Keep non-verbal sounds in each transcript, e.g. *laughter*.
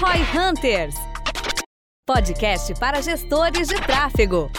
Roy Hunters podcast para gestores de tráfego.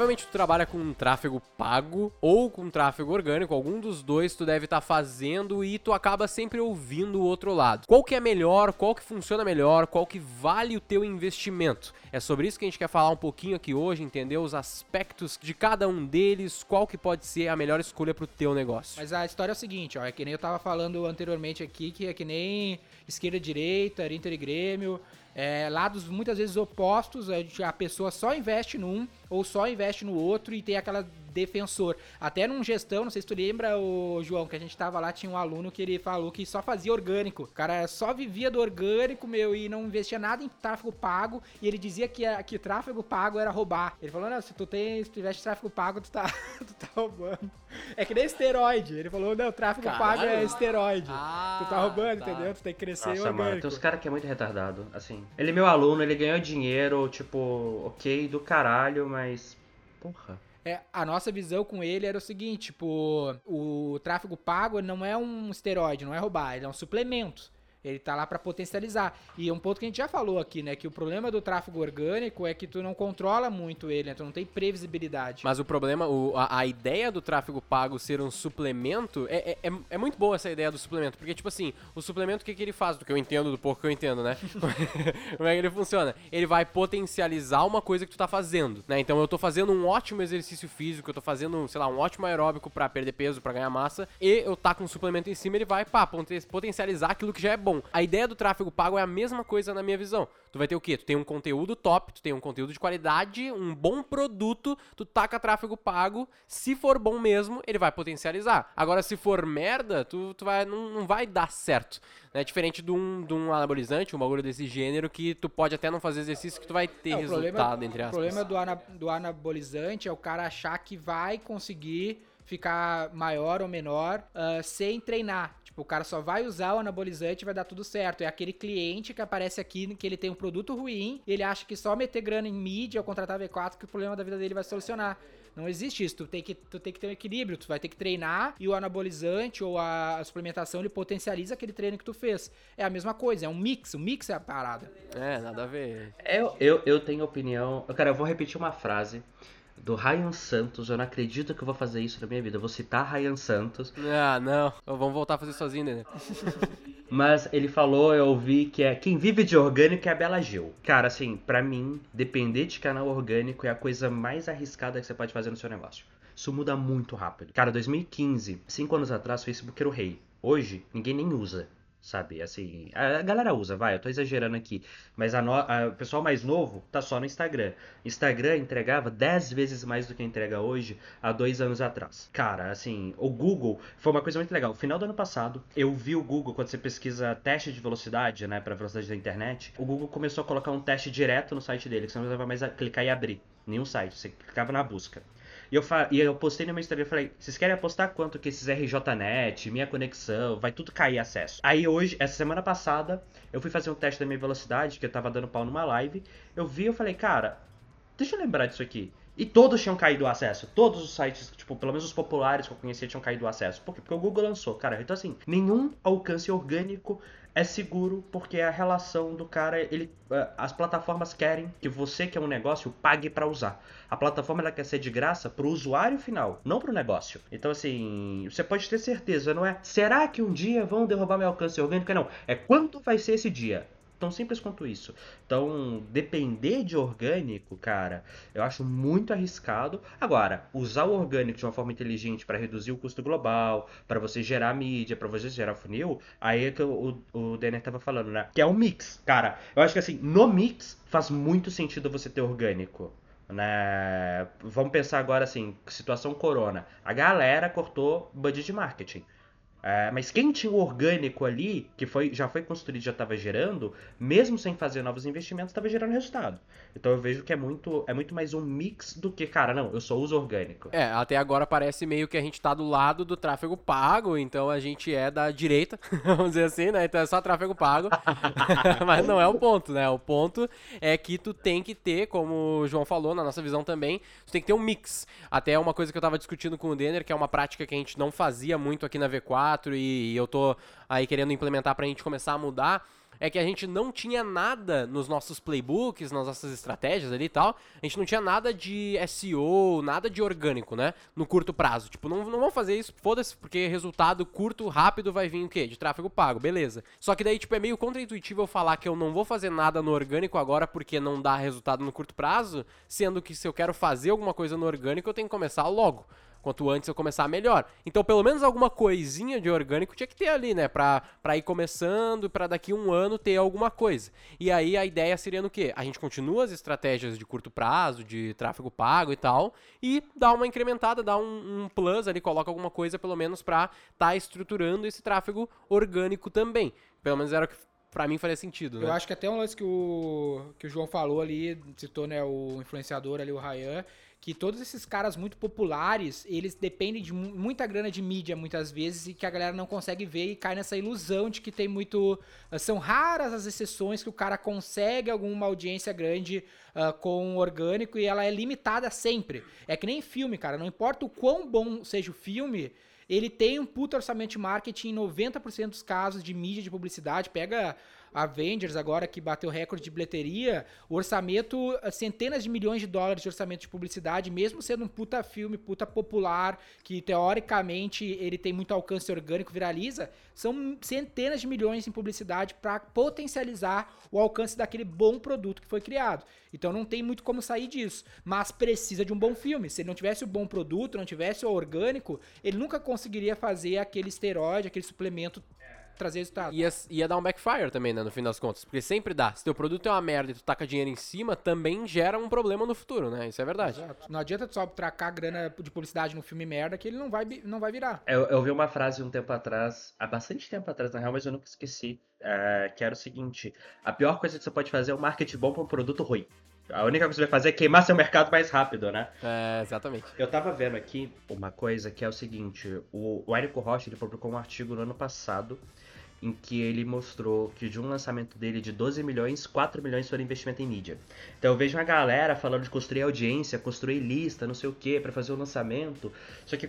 Provavelmente tu trabalha com tráfego pago ou com tráfego orgânico, algum dos dois tu deve estar tá fazendo e tu acaba sempre ouvindo o outro lado. Qual que é melhor, qual que funciona melhor, qual que vale o teu investimento? É sobre isso que a gente quer falar um pouquinho aqui hoje, entender os aspectos de cada um deles, qual que pode ser a melhor escolha pro teu negócio. Mas a história é o seguinte, ó, é que nem eu tava falando anteriormente aqui, que é que nem esquerda direita, Inter e Grêmio, é, lados muitas vezes opostos, a pessoa só investe num ou só investe no outro e tem aquela defensor. Até num gestão, não sei se tu lembra, o João, que a gente tava lá, tinha um aluno que ele falou que só fazia orgânico. O cara só vivia do orgânico, meu, e não investia nada em tráfego pago. E ele dizia que, que tráfego pago era roubar. Ele falou: não, se tu tem, se tu investe tráfego pago, tu tá, *laughs* tu tá roubando. É que nem esteroide. Ele falou: não, tráfego Caralho. pago é esteroide. Ah, tu tá roubando, tá. entendeu? Tu tem que crescer Nossa, orgânico. Mano, tem uns caras que é muito retardado. Assim, ele é meu aluno, ele ganhou dinheiro, tipo, ok, do caralho, mas. Porra. É, a nossa visão com ele era o seguinte, tipo, o tráfego pago não é um esteroide, não é roubar, ele é um suplemento. Ele tá lá para potencializar. E é um ponto que a gente já falou aqui, né? Que o problema do tráfego orgânico é que tu não controla muito ele, né? Tu não tem previsibilidade. Mas o problema, o, a, a, ideia do tráfego pago ser um suplemento, é, é, é, é, muito boa essa ideia do suplemento. Porque, tipo assim, o suplemento, o que, que ele faz? Do que eu entendo, do pouco que eu entendo, né? *laughs* Como é que ele funciona? Ele vai potencializar uma coisa que tu tá fazendo, né? Então eu tô fazendo um ótimo exercício físico, eu tô fazendo, sei lá, um ótimo aeróbico para perder peso, para ganhar massa, e eu tá com um suplemento em cima, ele vai, pá, potencializar aquilo que já é bom bom. A ideia do tráfego pago é a mesma coisa na minha visão. Tu vai ter o quê? Tu tem um conteúdo top, tu tem um conteúdo de qualidade, um bom produto, tu taca tráfego pago. Se for bom mesmo, ele vai potencializar. Agora, se for merda, tu, tu vai, não, não vai dar certo. Né? Diferente de um, de um anabolizante, um bagulho desse gênero, que tu pode até não fazer exercício que tu vai ter é, resultado, problema, entre aspas. O problema do, ana, do anabolizante é o cara achar que vai conseguir ficar maior ou menor uh, sem treinar. Tipo, o cara só vai usar o anabolizante e vai dar tudo certo. É aquele cliente que aparece aqui que ele tem um produto ruim e ele acha que só meter grana em mídia ou contratar V4 que o problema da vida dele vai solucionar. Não existe isso. Tu tem, que, tu tem que ter um equilíbrio. Tu vai ter que treinar e o anabolizante ou a, a suplementação ele potencializa aquele treino que tu fez. É a mesma coisa, é um mix. O mix é a parada. É, nada a ver. Eu, eu, eu tenho opinião. Cara, eu vou repetir uma frase do Ryan Santos. Eu não acredito que eu vou fazer isso na minha vida. Eu vou citar Ryan Santos. Ah, não. Vamos voltar a fazer sozinho, né? *laughs* Mas ele falou, eu ouvi que é quem vive de orgânico é a Bela Gil. Cara, assim, para mim, depender de canal orgânico é a coisa mais arriscada que você pode fazer no seu negócio. Isso muda muito rápido. Cara, 2015, cinco anos atrás, o Facebook era o rei. Hoje, ninguém nem usa sabe? Assim, a galera usa, vai, eu tô exagerando aqui, mas a no, a, o pessoal mais novo tá só no Instagram. Instagram entregava 10 vezes mais do que entrega hoje há dois anos atrás. Cara, assim, o Google foi uma coisa muito legal. No final do ano passado, eu vi o Google, quando você pesquisa teste de velocidade, né, pra velocidade da internet, o Google começou a colocar um teste direto no site dele, que você não precisava mais clicar e abrir nenhum site, você clicava na busca. E eu, e eu postei no meu Instagram e falei: vocês querem apostar quanto que esses RJNet, minha conexão, vai tudo cair acesso? Aí hoje, essa semana passada, eu fui fazer um teste da minha velocidade, que eu tava dando pau numa live. Eu vi eu falei, cara, deixa eu lembrar disso aqui. E todos tinham caído o acesso. Todos os sites, tipo, pelo menos os populares que eu conhecia tinham caído o acesso. Por quê? Porque o Google lançou, cara. Então, assim, nenhum alcance orgânico é seguro porque a relação do cara, ele, eh, as plataformas querem que você que é um negócio pague para usar. A plataforma ela quer ser de graça para o usuário final, não para o negócio. Então assim, você pode ter certeza, não é? Será que um dia vão derrubar meu alcance orgânico? Não, é quanto vai ser esse dia tão simples quanto isso. Então, depender de orgânico, cara, eu acho muito arriscado. Agora, usar o orgânico de uma forma inteligente para reduzir o custo global, para você gerar mídia, para você gerar funil, aí é que o, o Denner tava falando, né? Que é um mix. Cara, eu acho que assim, no mix faz muito sentido você ter orgânico. Né? Vamos pensar agora assim, situação corona. A galera cortou budget de marketing. É, mas quem tinha o orgânico ali, que foi, já foi construído, já estava gerando, mesmo sem fazer novos investimentos, estava gerando resultado. Então eu vejo que é muito, é muito mais um mix do que, cara, não, eu só uso orgânico. É, até agora parece meio que a gente tá do lado do tráfego pago, então a gente é da direita, *laughs* vamos dizer assim, né? Então é só tráfego pago. *laughs* mas não é o ponto, né? O ponto é que tu tem que ter, como o João falou, na nossa visão também, tu tem que ter um mix. Até uma coisa que eu tava discutindo com o Denner, que é uma prática que a gente não fazia muito aqui na V4 e, e eu tô aí querendo implementar pra gente começar a mudar é que a gente não tinha nada nos nossos playbooks, nas nossas estratégias ali e tal. A gente não tinha nada de SEO, nada de orgânico, né? No curto prazo. Tipo, não, não vamos fazer isso, foda-se, porque resultado curto, rápido vai vir o quê? De tráfego pago, beleza. Só que daí, tipo, é meio contraintuitivo eu falar que eu não vou fazer nada no orgânico agora porque não dá resultado no curto prazo, sendo que se eu quero fazer alguma coisa no orgânico, eu tenho que começar logo. Quanto antes eu começar, melhor. Então, pelo menos alguma coisinha de orgânico tinha que ter ali, né? Pra, pra ir começando e pra daqui um ano ter alguma coisa. E aí a ideia seria no quê? A gente continua as estratégias de curto prazo, de tráfego pago e tal, e dá uma incrementada, dá um, um plus ali, coloca alguma coisa pelo menos pra tá estruturando esse tráfego orgânico também. Pelo menos era o que pra mim faria sentido, né? Eu acho que até um lance que o, que o João falou ali, citou, né, o influenciador ali, o Ryan, que todos esses caras muito populares, eles dependem de muita grana de mídia muitas vezes e que a galera não consegue ver e cai nessa ilusão de que tem muito. Uh, são raras as exceções que o cara consegue alguma audiência grande uh, com orgânico e ela é limitada sempre. É que nem filme, cara. Não importa o quão bom seja o filme, ele tem um puto orçamento de marketing em 90% dos casos de mídia de publicidade. Pega Avengers agora que bateu recorde de bilheteria, o orçamento, eh, centenas de milhões de dólares de orçamento de publicidade, mesmo sendo um puta filme, puta popular, que teoricamente ele tem muito alcance orgânico, viraliza, são centenas de milhões em publicidade para potencializar o alcance daquele bom produto que foi criado. Então não tem muito como sair disso, mas precisa de um bom filme. Se ele não tivesse o bom produto, não tivesse o orgânico, ele nunca conseguiria fazer aquele esteroide, aquele suplemento trazer resultado. Ia, ia dar um backfire também, né, no fim das contas. Porque sempre dá. Se teu produto é uma merda e tu taca dinheiro em cima, também gera um problema no futuro, né? Isso é verdade. Exato. Não adianta tu só tracar grana de publicidade no filme merda que ele não vai, não vai virar. Eu, eu vi uma frase um tempo atrás, há bastante tempo atrás, na real, mas eu nunca esqueci. É, que era o seguinte: a pior coisa que você pode fazer é um marketing bom para um produto ruim. A única coisa que você vai fazer é queimar seu mercado mais rápido, né? É, exatamente. Eu tava vendo aqui uma coisa que é o seguinte: o, o Érico Rocha ele publicou um artigo no ano passado em que ele mostrou que de um lançamento dele de 12 milhões, 4 milhões foram investimento em mídia. Então eu vejo uma galera falando de construir audiência, construir lista, não sei o que, para fazer o lançamento. Só que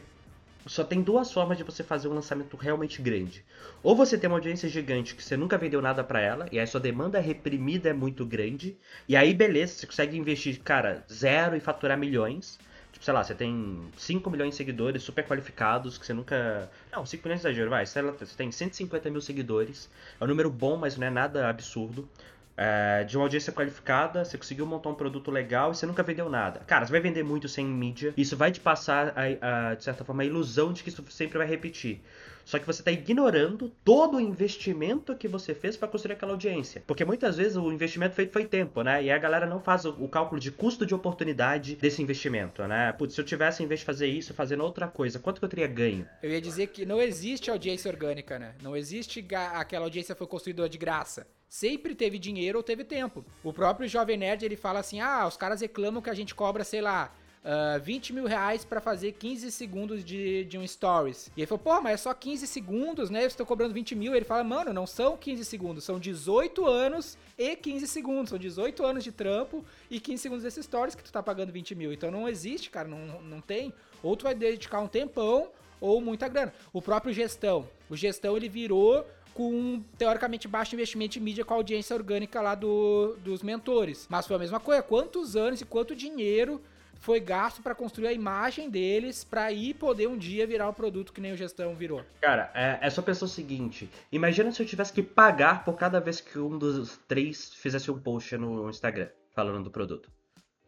só tem duas formas de você fazer um lançamento realmente grande. Ou você tem uma audiência gigante que você nunca vendeu nada para ela, e aí sua demanda reprimida é muito grande, e aí beleza, você consegue investir, cara, zero e faturar milhões. Tipo, sei lá, você tem 5 milhões de seguidores super qualificados que você nunca. Não, 5 milhões de exagero, vai. Você tem 150 mil seguidores. É um número bom, mas não é nada absurdo. É, de uma audiência qualificada, você conseguiu montar um produto legal e você nunca vendeu nada. Cara, você vai vender muito sem mídia. Isso vai te passar, a, a, de certa forma, a ilusão de que isso sempre vai repetir. Só que você está ignorando todo o investimento que você fez para construir aquela audiência. Porque muitas vezes o investimento feito foi tempo, né? E a galera não faz o, o cálculo de custo de oportunidade desse investimento, né? Putz, se eu tivesse, em vez de fazer isso, fazendo outra coisa, quanto que eu teria ganho? Eu ia dizer que não existe audiência orgânica, né? Não existe aquela audiência foi construída de graça sempre teve dinheiro ou teve tempo. O próprio Jovem Nerd ele fala assim: ah, os caras reclamam que a gente cobra, sei lá, uh, ah, 20 mil reais pra fazer 15 segundos de, de um stories. E ele falou, pô, mas é só 15 segundos, né? Vocês estão cobrando 20 mil. Ele fala, mano, não são 15 segundos, são 18 anos e 15 segundos. São 18 anos de trampo e 15 segundos desses stories que tu tá pagando 20 mil. Então não existe, cara, não, não tem. Ou tu vai dedicar um tempão ou muita grana. O próprio gestão. O gestão ele virou com teoricamente baixo investimento em mídia com a audiência orgânica lá do, dos mentores. Mas foi a mesma coisa. Quantos anos e quanto dinheiro foi gasto para construir a imagem deles para aí poder um dia virar um produto que nem o gestão virou. Cara, é, é só pensar o seguinte: imagina se eu tivesse que pagar por cada vez que um dos três fizesse um post no Instagram falando do produto.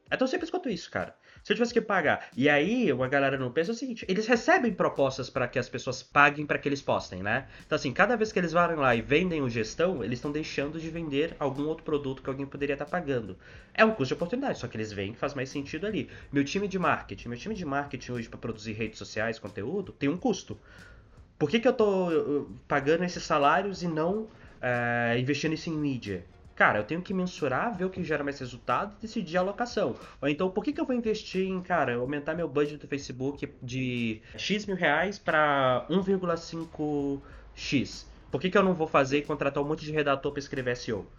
É tão simples quanto isso, cara. Se eu tivesse que pagar. E aí, uma galera não pensa o seguinte: eles recebem propostas para que as pessoas paguem para que eles postem, né? Então, assim, cada vez que eles vão lá e vendem o gestão, eles estão deixando de vender algum outro produto que alguém poderia estar tá pagando. É um custo de oportunidade, só que eles veem que faz mais sentido ali. Meu time de marketing, meu time de marketing hoje para produzir redes sociais, conteúdo, tem um custo. Por que, que eu tô uh, pagando esses salários e não uh, investindo isso em mídia? Cara, eu tenho que mensurar, ver o que gera mais resultado e decidir a alocação. Ou então, por que, que eu vou investir em, cara, aumentar meu budget do Facebook de X mil reais para 1,5X? Por que, que eu não vou fazer e contratar um monte de redator para escrever SEO?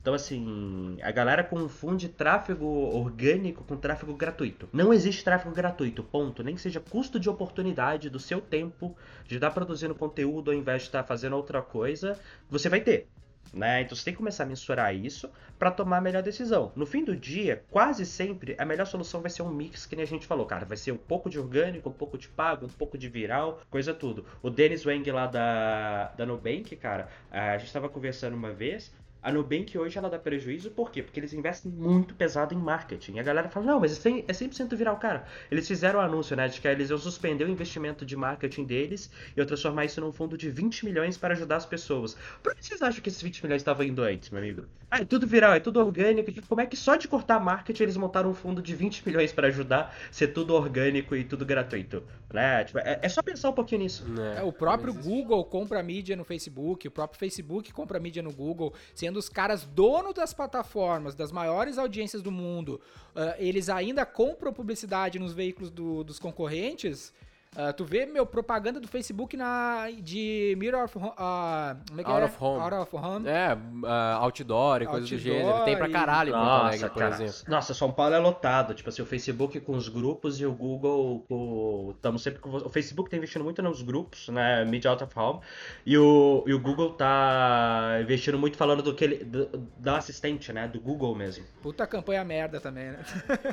Então, assim, a galera confunde tráfego orgânico com tráfego gratuito. Não existe tráfego gratuito, ponto. Nem que seja custo de oportunidade do seu tempo de estar produzindo conteúdo ao invés de estar fazendo outra coisa, você vai ter. Né? Então você tem que começar a mensurar isso para tomar a melhor decisão. No fim do dia, quase sempre a melhor solução vai ser um mix que nem a gente falou, cara. Vai ser um pouco de orgânico, um pouco de pago, um pouco de viral, coisa tudo. O Dennis Wang lá da, da Nubank, cara, a gente estava conversando uma vez. A Nubank hoje ela dá prejuízo, por quê? Porque eles investem muito pesado em marketing. E a galera fala, não, mas é 100% viral, cara. Eles fizeram o um anúncio, né, de que eles iam suspender o investimento de marketing deles e eu transformar isso num fundo de 20 milhões para ajudar as pessoas. Por que vocês acham que esses 20 milhões estavam indo antes, meu amigo? Ah, é tudo viral, é tudo orgânico. Como é que só de cortar marketing eles montaram um fundo de 20 milhões para ajudar ser tudo orgânico e tudo gratuito? Né? Tipo, é, é, só pensar um pouquinho nisso. É, é o próprio Google compra mídia no Facebook, o próprio Facebook compra mídia no Google, sendo sendo os caras dono das plataformas, das maiores audiências do mundo, uh, eles ainda compram publicidade nos veículos do, dos concorrentes, Uh, tu vê, meu, propaganda do Facebook na, de Mirror of, uh, é out, é? of home. out of Home. É, uh, outdoor e coisa do gênero. Tem pra caralho em Nossa, Alegre, por cara. exemplo. Nossa, São Paulo é lotado. Tipo assim, o Facebook com os grupos e o Google com... Estamos sempre com... O Facebook tá investindo muito nos grupos, né? Media Out of Home. E o, e o Google tá investindo muito falando do que ele... Do, da assistente, né? Do Google mesmo. Puta campanha merda também, né?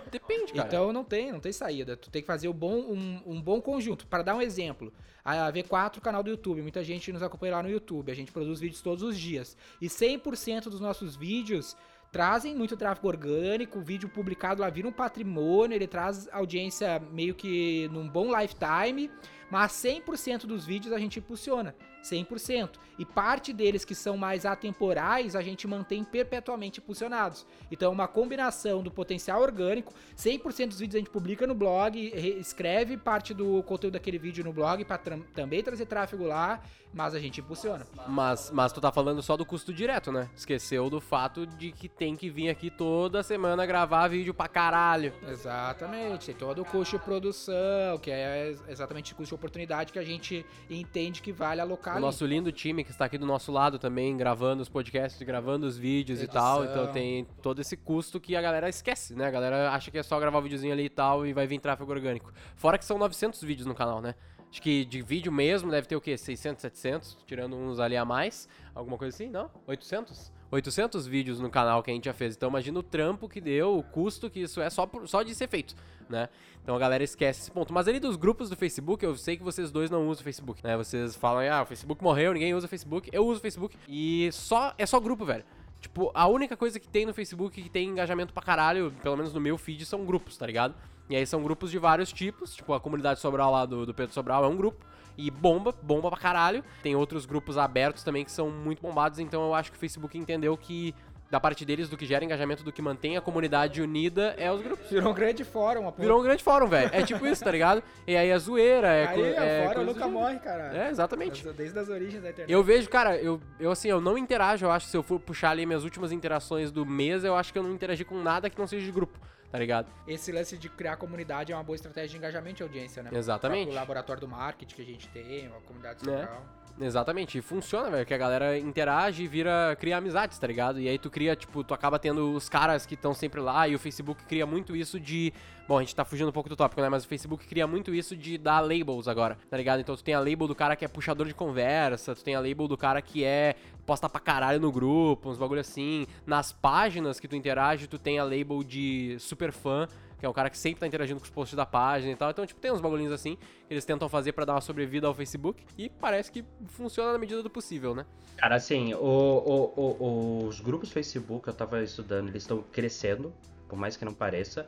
Depende, cara. Então não tem, não tem saída. Tu tem que fazer um bom, um, um bom conjunto conjunto. Para dar um exemplo, a V4, canal do YouTube, muita gente nos acompanha lá no YouTube, a gente produz vídeos todos os dias. E 100% dos nossos vídeos trazem muito tráfego orgânico, o vídeo publicado lá vira um patrimônio, ele traz audiência meio que num bom lifetime, mas 100% dos vídeos a gente impulsiona. 100%. E parte deles que são mais atemporais, a gente mantém perpetuamente impulsionados. Então, é uma combinação do potencial orgânico, 100% dos vídeos a gente publica no blog, escreve parte do conteúdo daquele vídeo no blog para também trazer tráfego lá, mas a gente impulsiona. Mas, mas tu tá falando só do custo direto, né? Esqueceu do fato de que tem que vir aqui toda semana gravar vídeo pra caralho. Exatamente, tem todo o custo de produção, que é exatamente o custo oportunidade que a gente entende que vale alocar o ali. nosso lindo time que está aqui do nosso lado também, gravando os podcasts, gravando os vídeos Edição. e tal. Então tem todo esse custo que a galera esquece, né? A galera acha que é só gravar o um videozinho ali e tal e vai vir tráfego orgânico. Fora que são 900 vídeos no canal, né? Acho que de vídeo mesmo deve ter o quê? 600, 700, tirando uns ali a mais. Alguma coisa assim, não? 800? 800 vídeos no canal que a gente já fez. Então imagina o trampo que deu, o custo que isso é só, por, só de ser feito, né? Então a galera esquece esse ponto. Mas ali dos grupos do Facebook, eu sei que vocês dois não usam o Facebook, né? Vocês falam, ah, o Facebook morreu, ninguém usa o Facebook. Eu uso o Facebook e só é só grupo, velho. Tipo, a única coisa que tem no Facebook que tem engajamento pra caralho, pelo menos no meu feed, são grupos, tá ligado? E aí são grupos de vários tipos, tipo a comunidade Sobral lá do, do Pedro Sobral é um grupo. E bomba, bomba pra caralho. Tem outros grupos abertos também que são muito bombados, então eu acho que o Facebook entendeu que da parte deles, do que gera engajamento, do que mantém a comunidade unida, é os grupos. Virou um grande fórum, a Virou um grande fórum, velho. É tipo isso, tá ligado? E aí a zoeira, é... Aí, é, fórum nunca morre, cara. É, exatamente. Desde as origens da internet. Eu vejo, cara, eu, eu assim, eu não interajo, eu acho, se eu for puxar ali minhas últimas interações do mês, eu acho que eu não interagi com nada que não seja de grupo tá ligado? Esse lance de criar comunidade é uma boa estratégia de engajamento e audiência, né? Exatamente. O laboratório do marketing que a gente tem, a comunidade central. É. Exatamente, e funciona, velho, que a galera interage e vira, cria amizades, tá ligado? E aí tu cria, tipo, tu acaba tendo os caras que estão sempre lá e o Facebook cria muito isso de, bom, a gente tá fugindo um pouco do tópico, né, mas o Facebook cria muito isso de dar labels agora, tá ligado? Então tu tem a label do cara que é puxador de conversa, tu tem a label do cara que é posta pra caralho no grupo, uns bagulho assim. Nas páginas que tu interage, tu tem a label de super fã, que é o cara que sempre tá interagindo com os posts da página e tal. Então, tipo, tem uns bagulhinhos assim que eles tentam fazer para dar uma sobrevida ao Facebook e parece que funciona na medida do possível, né? Cara, assim, o, o, o, os grupos Facebook eu tava estudando, eles estão crescendo, por mais que não pareça.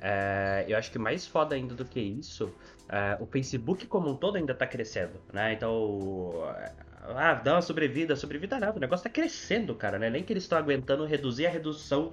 É, eu acho que mais foda ainda do que isso, é, o Facebook como um todo ainda tá crescendo, né? Então, ah, dá uma sobrevida, sobrevida nada, o negócio tá crescendo, cara, né? Nem que eles estão aguentando reduzir a redução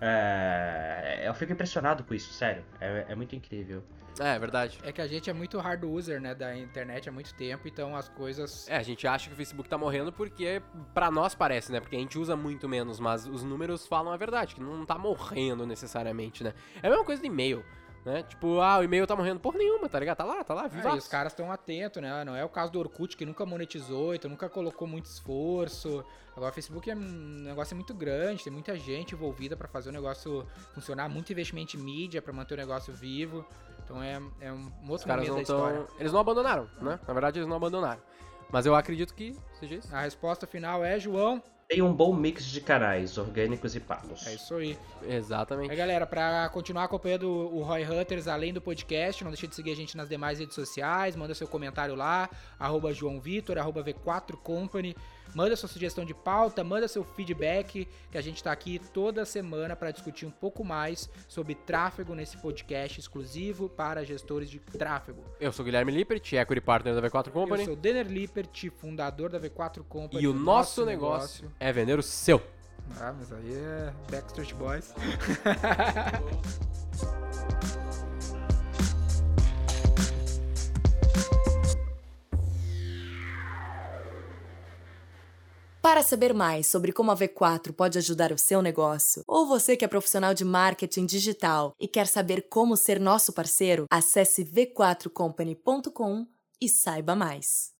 É, eu fico impressionado com isso, sério. É, é muito incrível. É, é verdade. É que a gente é muito hard user, né, da internet há muito tempo, então as coisas... É, a gente acha que o Facebook tá morrendo porque pra nós parece, né? Porque a gente usa muito menos, mas os números falam a verdade, que não tá morrendo necessariamente, né? É a mesma coisa de e-mail. Né? Tipo, ah, o e-mail tá morrendo por nenhuma, tá ligado? Tá lá, tá lá. É, e os caras estão atentos, né? Não é o caso do Orkut, que nunca monetizou, então nunca colocou muito esforço. Agora o Facebook é um negócio muito grande, tem muita gente envolvida para fazer o negócio funcionar, muito investimento em mídia para manter o negócio vivo. Então é, é um outro Os caras não da história. tão... Eles não abandonaram, né? Na verdade, eles não abandonaram. Mas eu acredito que seja isso. A resposta final é, João, Tem um bom mix de canais, orgânicos e pagos. é isso aí. Exatamente. É, galera, pra continuar acompanhando o Roy Hunters além do podcast, não deixe de seguir a gente nas demais redes sociais, manda seu comentário lá, arroba João Vitor, arroba V4 Company, manda sua sugestão de pauta, manda seu feedback, que a gente tá aqui toda semana para discutir um pouco mais sobre tráfego nesse podcast exclusivo para gestores de tráfego. Eu sou o Guilherme Lippert, equity partner da V4 Company. Eu sou Denner Lippert, fundador da V4 Company. E o nosso negócio é vender o seu. Ah, mas aí é Backstreet Boys. *laughs* Para saber mais sobre como a V4 pode ajudar o seu negócio, ou você que é profissional de marketing digital e quer saber como ser nosso parceiro, acesse v4company.com e saiba mais.